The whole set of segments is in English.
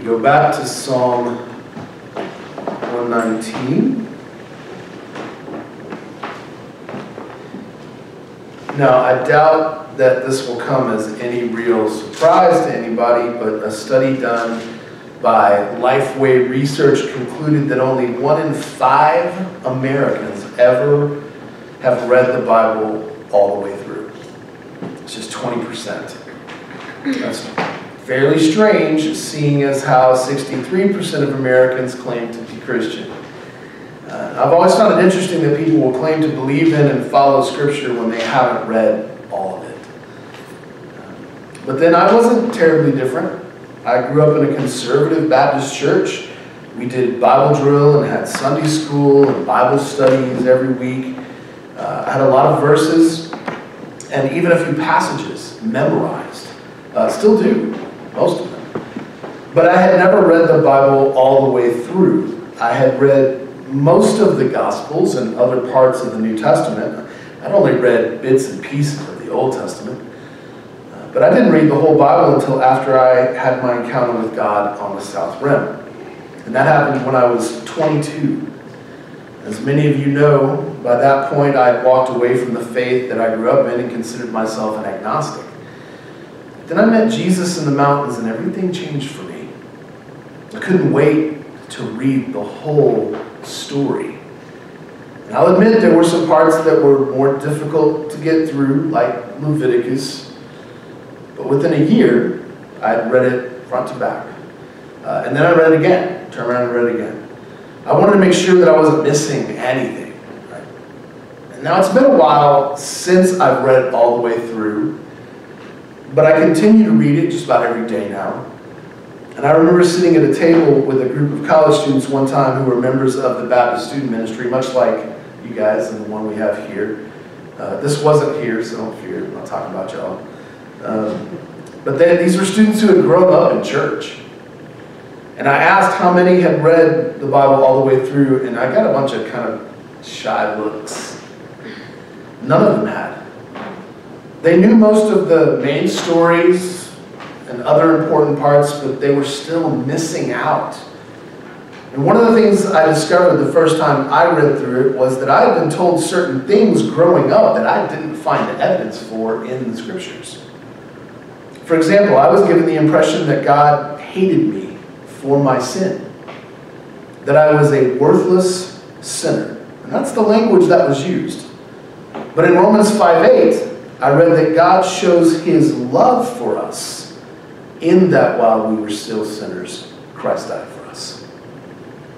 We go back to Psalm 119. Now, I doubt that this will come as any real surprise to anybody, but a study done by Lifeway Research concluded that only one in five Americans ever have read the Bible all the way through. It's just 20%. That's fairly strange, seeing as how 63% of Americans claim to be Christian. Uh, I've always found it interesting that people will claim to believe in and follow Scripture when they haven't read all of it. But then I wasn't terribly different. I grew up in a conservative Baptist church. We did Bible drill and had Sunday school and Bible studies every week. Uh, I had a lot of verses and even a few passages memorized. Uh, still do, most of them. But I had never read the Bible all the way through. I had read most of the Gospels and other parts of the New Testament. I'd only read bits and pieces of the Old Testament. Uh, but I didn't read the whole Bible until after I had my encounter with God on the South Rim. And that happened when I was 22. As many of you know, by that point I had walked away from the faith that I grew up in and considered myself an agnostic. Then I met Jesus in the mountains and everything changed for me. I couldn't wait to read the whole story. And I'll admit there were some parts that were more difficult to get through, like Leviticus. But within a year, I had read it front to back. Uh, and then I read it again, turned around and read it again. I wanted to make sure that I wasn't missing anything. Right? And now it's been a while since I've read it all the way through, but I continue to read it just about every day now. And I remember sitting at a table with a group of college students one time who were members of the Baptist Student Ministry, much like you guys and the one we have here. Uh, this wasn't here, so don't fear. I'm not talking about y'all. Um, but then these were students who had grown up in church. And I asked how many had read the Bible all the way through, and I got a bunch of kind of shy looks. None of them had. They knew most of the main stories and other important parts, but they were still missing out. And one of the things I discovered the first time I read through it was that I had been told certain things growing up that I didn't find evidence for in the scriptures. For example, I was given the impression that God hated me for my sin. That I was a worthless sinner. And that's the language that was used. But in Romans 5.8, I read that God shows his love for us in that while we were still sinners, Christ died for us.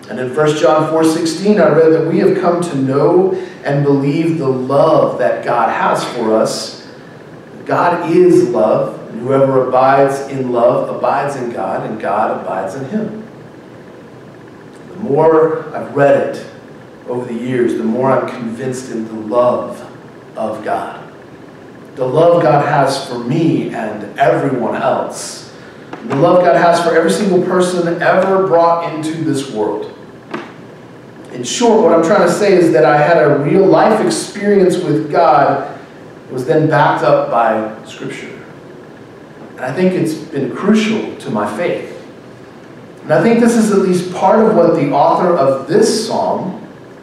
And in 1 John 4.16, I read that we have come to know and believe the love that God has for us. God is love, and whoever abides in love abides in God, and God abides in him. The more I've read it over the years, the more I'm convinced in the love of God. The love God has for me and everyone else. The love God has for every single person ever brought into this world. In short, what I'm trying to say is that I had a real life experience with God was then backed up by Scripture. And I think it's been crucial to my faith. And I think this is at least part of what the author of this psalm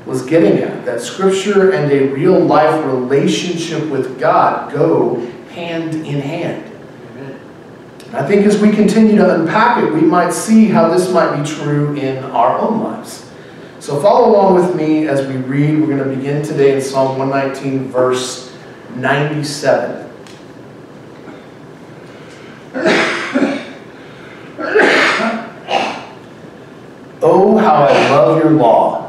was getting at that Scripture and a real life relationship with God go hand in hand. And I think as we continue to unpack it, we might see how this might be true in our own lives. So follow along with me as we read. We're going to begin today in Psalm 119, verse 97. Oh, how I love your law.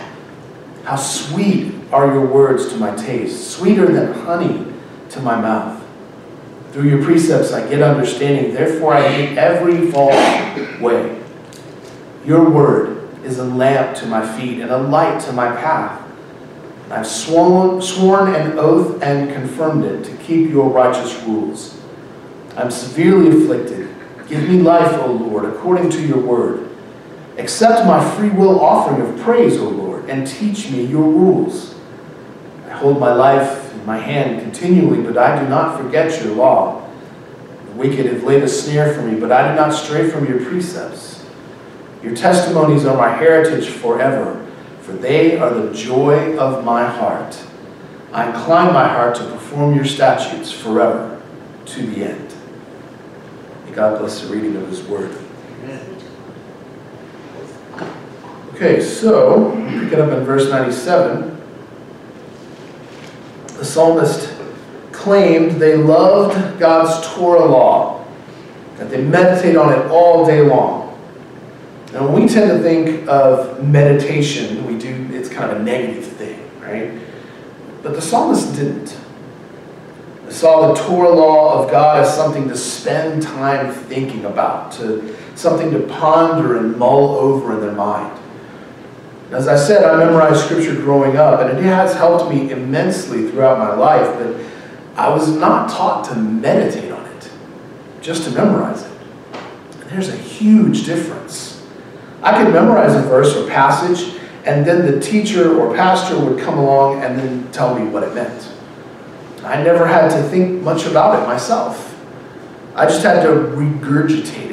how sweet are your words to my taste, sweeter than honey to my mouth. Through your precepts I get understanding, therefore I hate every false way. Your word is a lamp to my feet and a light to my path. I've sworn, sworn an oath and confirmed it to keep your righteous rules. I'm severely afflicted. Give me life, O Lord, according to your word. Accept my free will offering of praise, O Lord, and teach me your rules. I hold my life in my hand continually, but I do not forget your law. The wicked have laid a snare for me, but I do not stray from your precepts. Your testimonies are my heritage forever, for they are the joy of my heart. I incline my heart to perform your statutes forever to the end. May God bless the reading of his word. Okay, so, pick it up in verse 97. The psalmist claimed they loved God's Torah law, that they meditate on it all day long. Now, when we tend to think of meditation, we do, it's kind of a negative thing, right? But the psalmist didn't. They saw the Torah law of God as something to spend time thinking about, to something to ponder and mull over in their mind. As I said, I memorized scripture growing up, and it has helped me immensely throughout my life, but I was not taught to meditate on it, just to memorize it. And there's a huge difference. I could memorize a verse or passage, and then the teacher or pastor would come along and then tell me what it meant. I never had to think much about it myself. I just had to regurgitate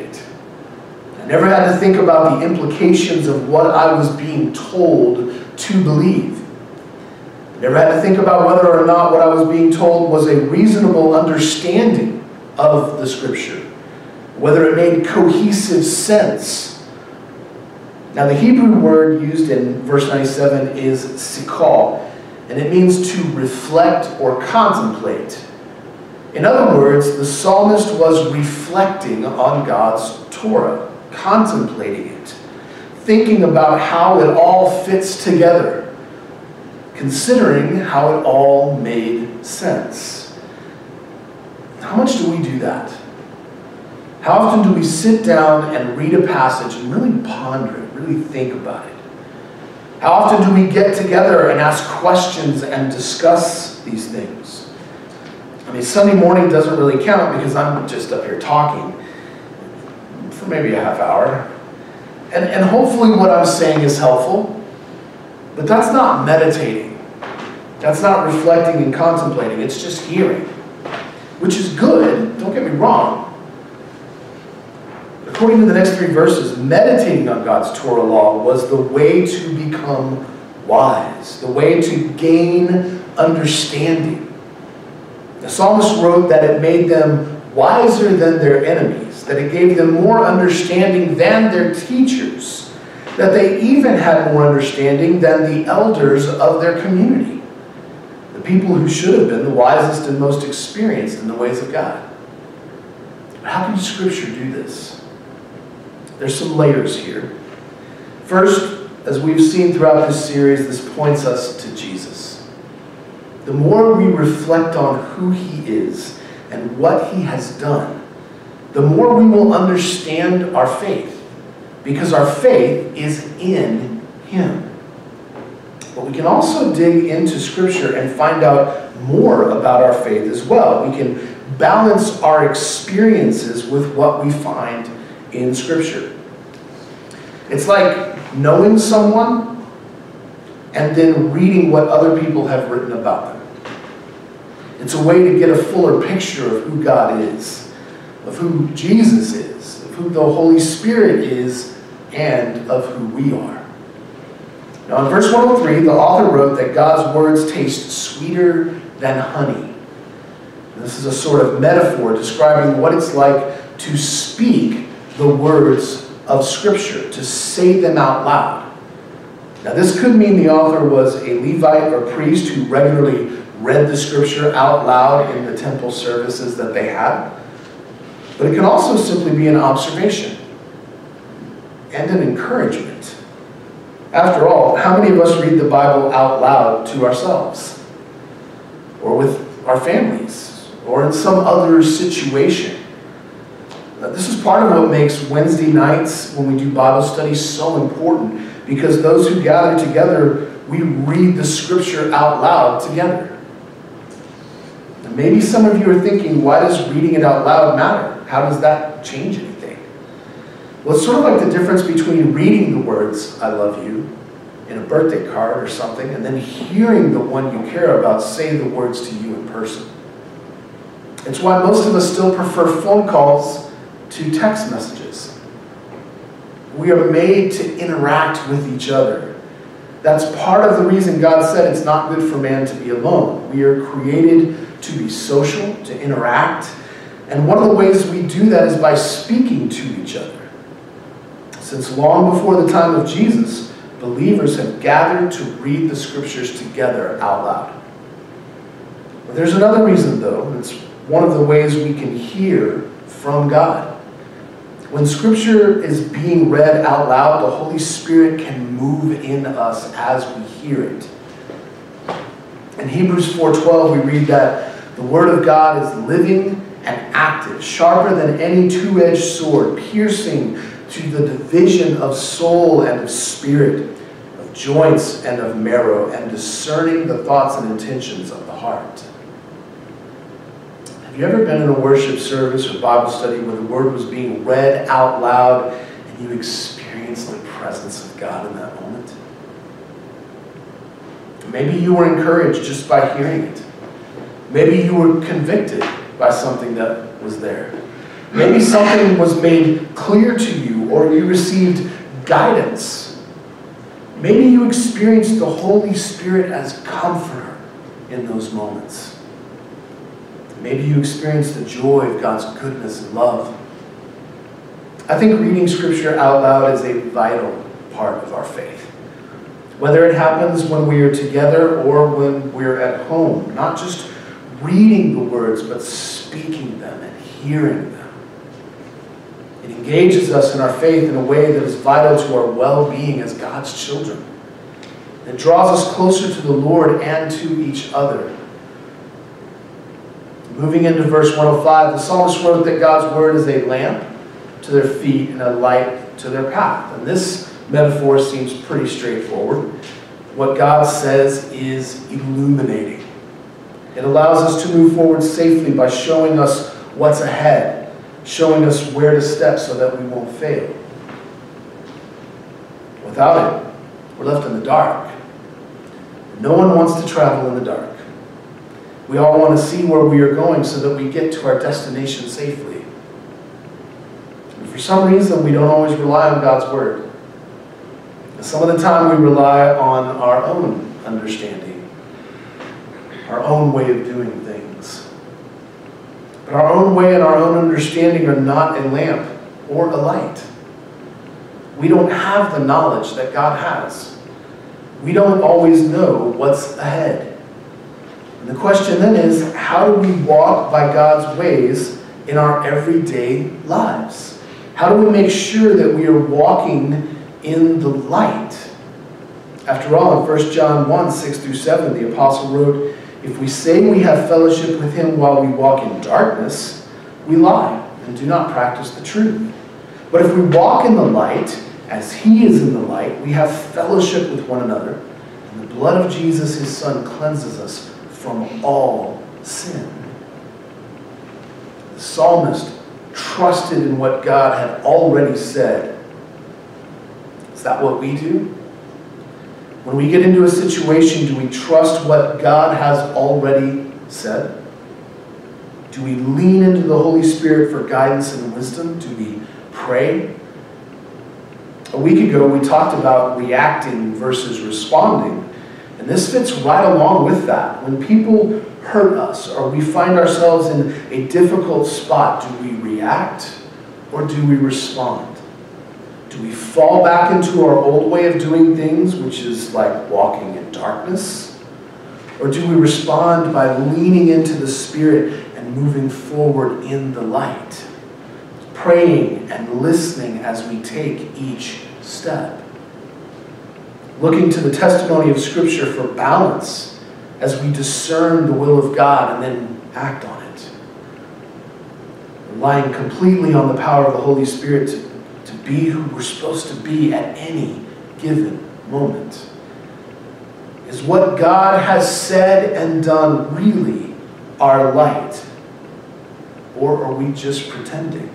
never had to think about the implications of what I was being told to believe. Never had to think about whether or not what I was being told was a reasonable understanding of the scripture, whether it made cohesive sense now, the Hebrew word used in verse 97 is sikal, and it means to reflect or contemplate. In other words, the psalmist was reflecting on God's Torah, contemplating it, thinking about how it all fits together, considering how it all made sense. How much do we do that? How often do we sit down and read a passage and really ponder it, really think about it? How often do we get together and ask questions and discuss these things? I mean, Sunday morning doesn't really count because I'm just up here talking maybe a half hour. And, and hopefully what I'm saying is helpful, but that's not meditating. That's not reflecting and contemplating. It's just hearing, which is good, don't get me wrong according to the next three verses, meditating on God's Torah law was the way to become wise, the way to gain understanding. The psalmist wrote that it made them wiser than their enemies, that it gave them more understanding than their teachers, that they even had more understanding than the elders of their community, the people who should have been the wisest and most experienced in the ways of God. How can Scripture do this? There's some layers here. First, as we've seen throughout this series, this points us to Jesus. The more we reflect on who he is and what he has done, the more we will understand our faith because our faith is in him. But we can also dig into Scripture and find out more about our faith as well. We can balance our experiences with what we find in Scripture. It's like knowing someone and then reading what other people have written about them. It's a way to get a fuller picture of who God is, of who Jesus is, of who the Holy Spirit is, and of who we are. Now, in verse 103, the author wrote that God's words taste sweeter than honey. This is a sort of metaphor describing what it's like to speak the words of Scripture, to say them out loud. Now, this could mean the author was a Levite or priest who regularly read the Scripture out loud in the temple services that they had. But it can also simply be an observation and an encouragement. After all, how many of us read the Bible out loud to ourselves? Or with our families? Or in some other situation? Uh, this is part of what makes Wednesday nights when we do Bible study so important because those who gather together, we read the scripture out loud together. And maybe some of you are thinking, why does reading it out loud matter? How does that change anything? Well, it's sort of like the difference between reading the words, I love you, in a birthday card or something, and then hearing the one you care about say the words to you in person. It's why most of us still prefer phone calls to text messages. We are made to interact with each other. That's part of the reason God said it's not good for man to be alone. We are created to be social, to interact, and one of the ways we do that is by speaking to each other. Since long before the time of Jesus, believers have gathered to read the scriptures together out loud. But there's another reason, though. It's one of the ways we can hear from God. When scripture is being read out loud, the Holy Spirit can move in us as we hear it. In Hebrews 4:12 we read that the word of God is living and active, sharper than any two-edged sword, piercing to the division of soul and of spirit, of joints and of marrow, and discerning the thoughts and intentions of the heart. Have you ever been in a worship service or Bible study where the word was being read out loud and you experienced the presence of God in that moment? Maybe you were encouraged just by hearing it. Maybe you were convicted by something that was there. Maybe something was made clear to you or you received guidance. Maybe you experienced the Holy Spirit as comforter in those moments. Maybe you experienced the joy of God's goodness and love. I think reading Scripture out loud is a vital part of our faith. Whether it happens when we are together or when we're at home, not just reading the words, but speaking them and hearing them. It engages us in our faith in a way that is vital to our well being as God's children. It draws us closer to the Lord and to each other. Moving into verse 105, the psalmist wrote that God's word is a lamp to their feet and a light to their path. And this metaphor seems pretty straightforward. What God says is illuminating. It allows us to move forward safely by showing us what's ahead, showing us where to step so that we won't fail. Without it, we're left in the dark. No one wants to travel in the dark. We all want to see where we are going so that we get to our destination safely. And for some reason, we don't always rely on God's Word. And some of the time, we rely on our own understanding, our own way of doing things. But our own way and our own understanding are not a lamp or a light. We don't have the knowledge that God has. We don't always know what's ahead. And the question then is how do we walk by God's ways in our everyday lives? How do we make sure that we are walking in the light? After all, in 1 John 1 6 through 7, the apostle wrote, If we say we have fellowship with him while we walk in darkness, we lie and do not practice the truth. But if we walk in the light, as he is in the light, we have fellowship with one another, and the blood of Jesus, his son, cleanses us from all sin. The psalmist trusted in what God had already said. Is that what we do? When we get into a situation, do we trust what God has already said? Do we lean into the Holy Spirit for guidance and wisdom? Do we pray? A week ago, we talked about reacting versus responding. And this fits right along with that. When people hurt us or we find ourselves in a difficult spot, do we react or do we respond? Do we fall back into our old way of doing things, which is like walking in darkness? Or do we respond by leaning into the Spirit and moving forward in the light? Praying and listening as we take each step looking to the testimony of Scripture for balance as we discern the will of God and then act on it. Relying completely on the power of the Holy Spirit to, to be who we're supposed to be at any given moment? Is what God has said and done really our light? Or are we just pretending?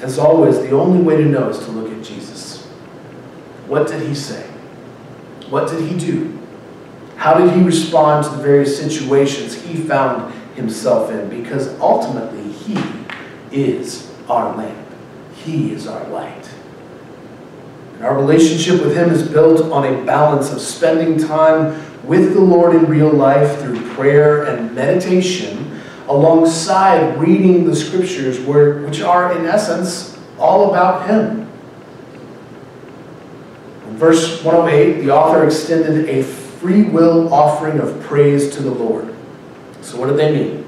As always, the only way to know is to look at Jesus. What did he say? What did he do? How did he respond to the various situations he found himself in? Because ultimately, he is our lamp. He is our light. And our relationship with him is built on a balance of spending time with the Lord in real life through prayer and meditation, alongside reading the scriptures, which are, in essence, all about him. In verse 108, the author extended a free will offering of praise to the Lord. So, what did they mean?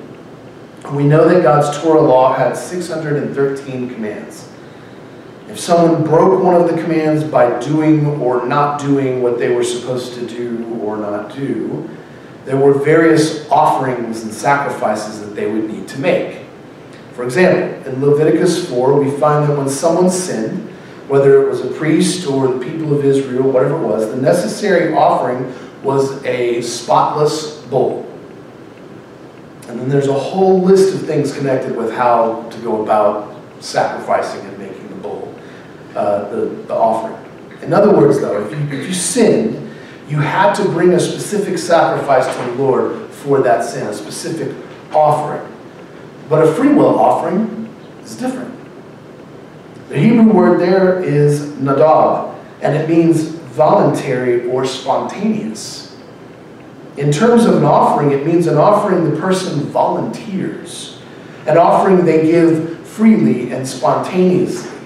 We know that God's Torah law had 613 commands. If someone broke one of the commands by doing or not doing what they were supposed to do or not do, there were various offerings and sacrifices that they would need to make. For example, in Leviticus 4, we find that when someone sinned, whether it was a priest or the people of Israel, whatever it was, the necessary offering was a spotless bull. And then there's a whole list of things connected with how to go about sacrificing and making the bull, uh, the, the offering. In other words, though, if you, if you sinned, you had to bring a specific sacrifice to the Lord for that sin, a specific offering. But a free will offering is different. The Hebrew word there is nadab, and it means voluntary or spontaneous. In terms of an offering, it means an offering the person volunteers, an offering they give freely and spontaneously.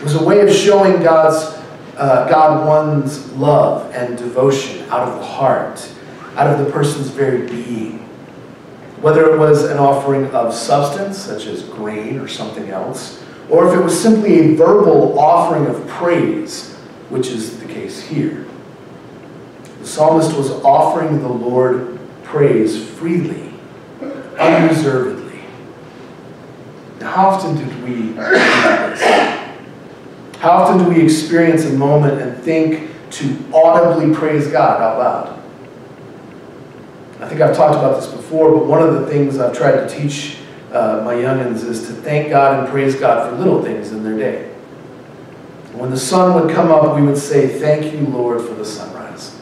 It was a way of showing God's uh, God one's love and devotion out of the heart, out of the person's very being. Whether it was an offering of substance, such as grain or something else, or if it was simply a verbal offering of praise, which is the case here. The psalmist was offering the Lord praise freely, unreservedly. Now, how often did we do this? How often do we experience a moment and think to audibly praise God out loud? I think I've talked about this before, but one of the things I've tried to teach uh, my youngins is to thank God and praise God for little things in their day. When the sun would come up, we would say, Thank you, Lord, for the sunrise.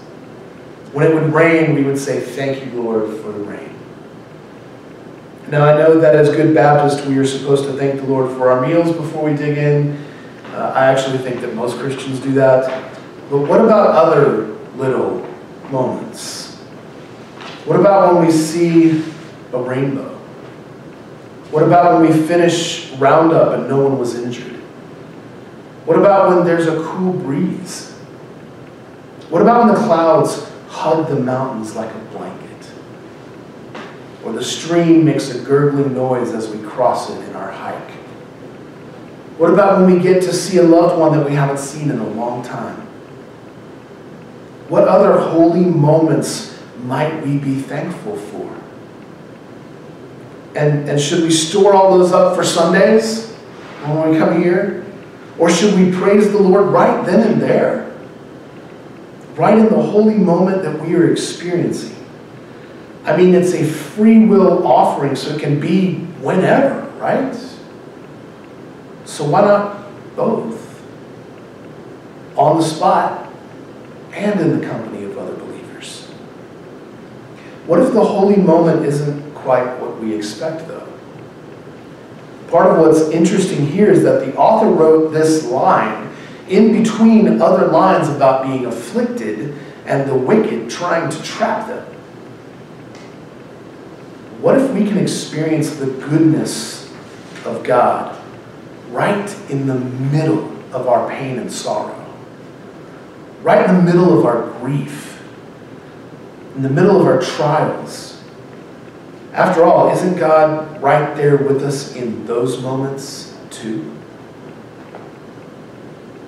When it would rain, we would say, Thank you, Lord, for the rain. Now, I know that as good Baptists, we are supposed to thank the Lord for our meals before we dig in. Uh, I actually think that most Christians do that. But what about other little moments? What about when we see a rainbow? What about when we finish Roundup and no one was injured? What about when there's a cool breeze? What about when the clouds hug the mountains like a blanket? Or the stream makes a gurgling noise as we cross it? What about when we get to see a loved one that we haven't seen in a long time? What other holy moments might we be thankful for? And, and should we store all those up for Sundays when we come here? Or should we praise the Lord right then and there? Right in the holy moment that we are experiencing. I mean, it's a free will offering, so it can be whenever, right? So why not both? On the spot and in the company of other believers. What if the holy moment isn't quite what we expect, though? Part of what's interesting here is that the author wrote this line in between other lines about being afflicted and the wicked trying to trap them. What if we can experience the goodness of God right in the middle of our pain and sorrow? Right in the middle of our grief, in the middle of our trials, after all, isn't God right there with us in those moments too?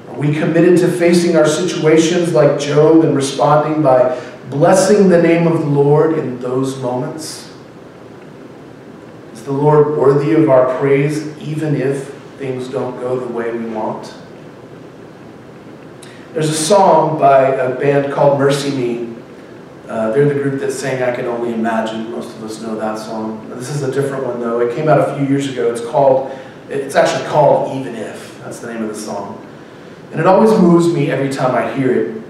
Are we committed to facing our situations like Job and responding by blessing the name of the Lord in those moments? Is the Lord worthy of our praise even if things don't go the way we want? There's a song by a band called MercyMe. Uh, they're the group that sang I Can Only Imagine. Most of us know that song. This is a different one, though. It came out a few years ago. It's called, it's actually called Even If. That's the name of the song. And it always moves me every time I hear it.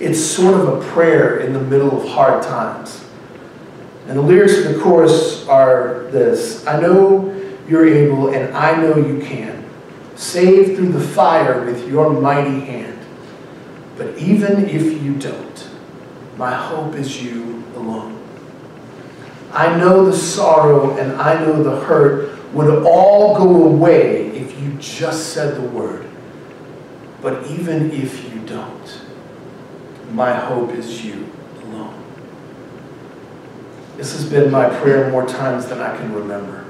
It's sort of a prayer in the middle of hard times. And the lyrics of the chorus are this I know you're able, and I know you can. Save through the fire with your mighty hand. But even if you don't, my hope is you alone. I know the sorrow and I know the hurt would all go away if you just said the word. But even if you don't, my hope is you alone. This has been my prayer more times than I can remember.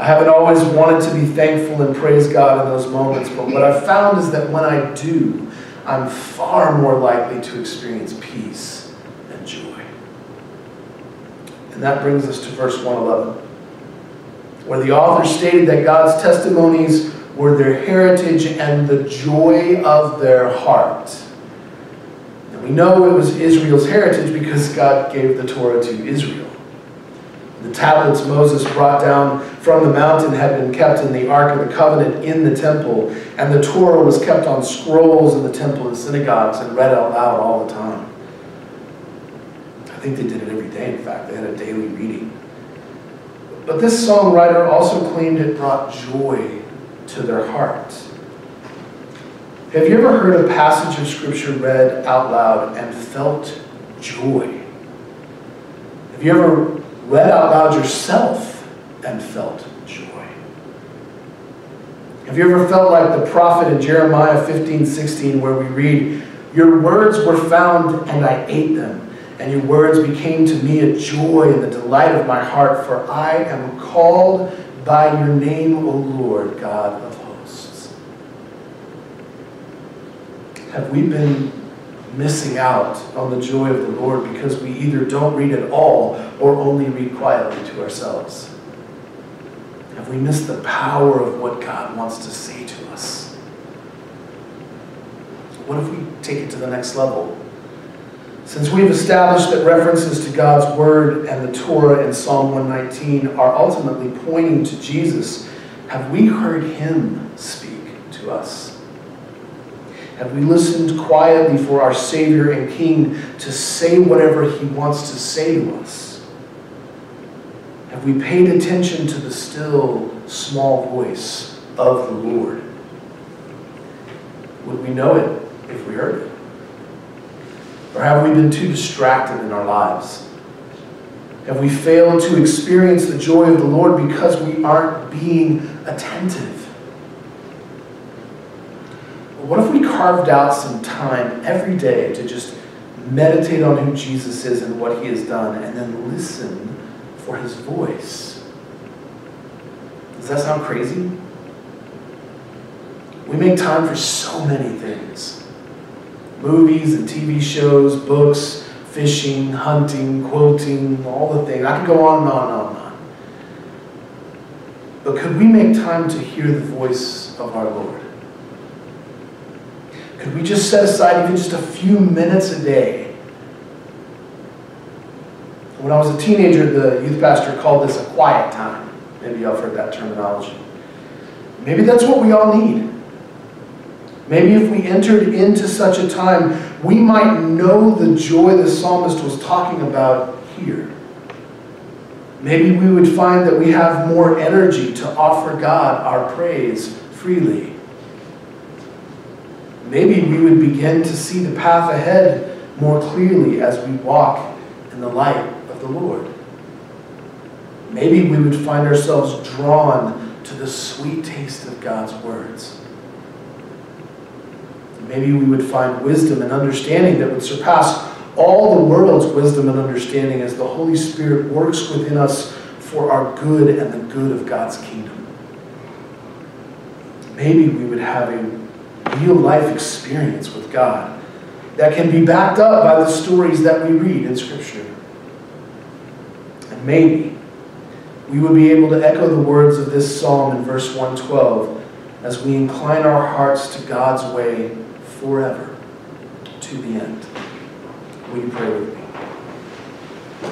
I haven't always wanted to be thankful and praise God in those moments, but what I've found is that when I do, I'm far more likely to experience peace and joy. And that brings us to verse 111, where the author stated that God's testimonies were their heritage and the joy of their heart. And we know it was Israel's heritage because God gave the Torah to Israel. The tablets Moses brought down from the mountain had been kept in the Ark of the Covenant in the temple, and the Torah was kept on scrolls in the temple and synagogues and read out loud all the time. I think they did it every day, in fact, they had a daily reading. But this songwriter also claimed it brought joy to their hearts. Have you ever heard a passage of Scripture read out loud and felt joy? Have you ever read out loud yourself and felt joy? Have you ever felt like the prophet in Jeremiah 15, 16, where we read, Your words were found and I ate them, and your words became to me a joy and the delight of my heart, for I am called by your name, O Lord, God of hosts. Have we been missing out on the joy of the Lord because we either don't read at all or only read quietly to ourselves? Have we missed the power of what God wants to say to us? What if we take it to the next level? Since we've established that references to God's Word and the Torah in Psalm 119 are ultimately pointing to Jesus, have we heard Him speak to us? Have we listened quietly for our Savior and King to say whatever He wants to say to us? Have we paid attention to the still, small voice of the Lord? Would we know it if we heard it? Or have we been too distracted in our lives? Have we failed to experience the joy of the Lord because we aren't being attentive? What if we carved out some time every day to just meditate on who Jesus is and what he has done and then listen for his voice? Does that sound crazy? We make time for so many things movies and TV shows, books, fishing, hunting, quilting, all the things. I could go on and on and on and on. But could we make time to hear the voice of our Lord? Could we just set aside even just a few minutes a day? When I was a teenager, the youth pastor called this a quiet time. Maybe y'all heard that terminology. Maybe that's what we all need. Maybe if we entered into such a time, we might know the joy the psalmist was talking about here. Maybe we would find that we have more energy to offer God our praise freely. Maybe we would begin to see the path ahead more clearly as we walk in the light of the Lord. Maybe we would find ourselves drawn to the sweet taste of God's words. Maybe we would find wisdom and understanding that would surpass all the world's wisdom and understanding as the Holy Spirit works within us for our good and the good of God's kingdom. Maybe we would have a real life experience with God that can be backed up by the stories that we read in Scripture. And maybe we would be able to echo the words of this psalm in verse 112 as we incline our hearts to God's way forever to the end. Will you pray with me?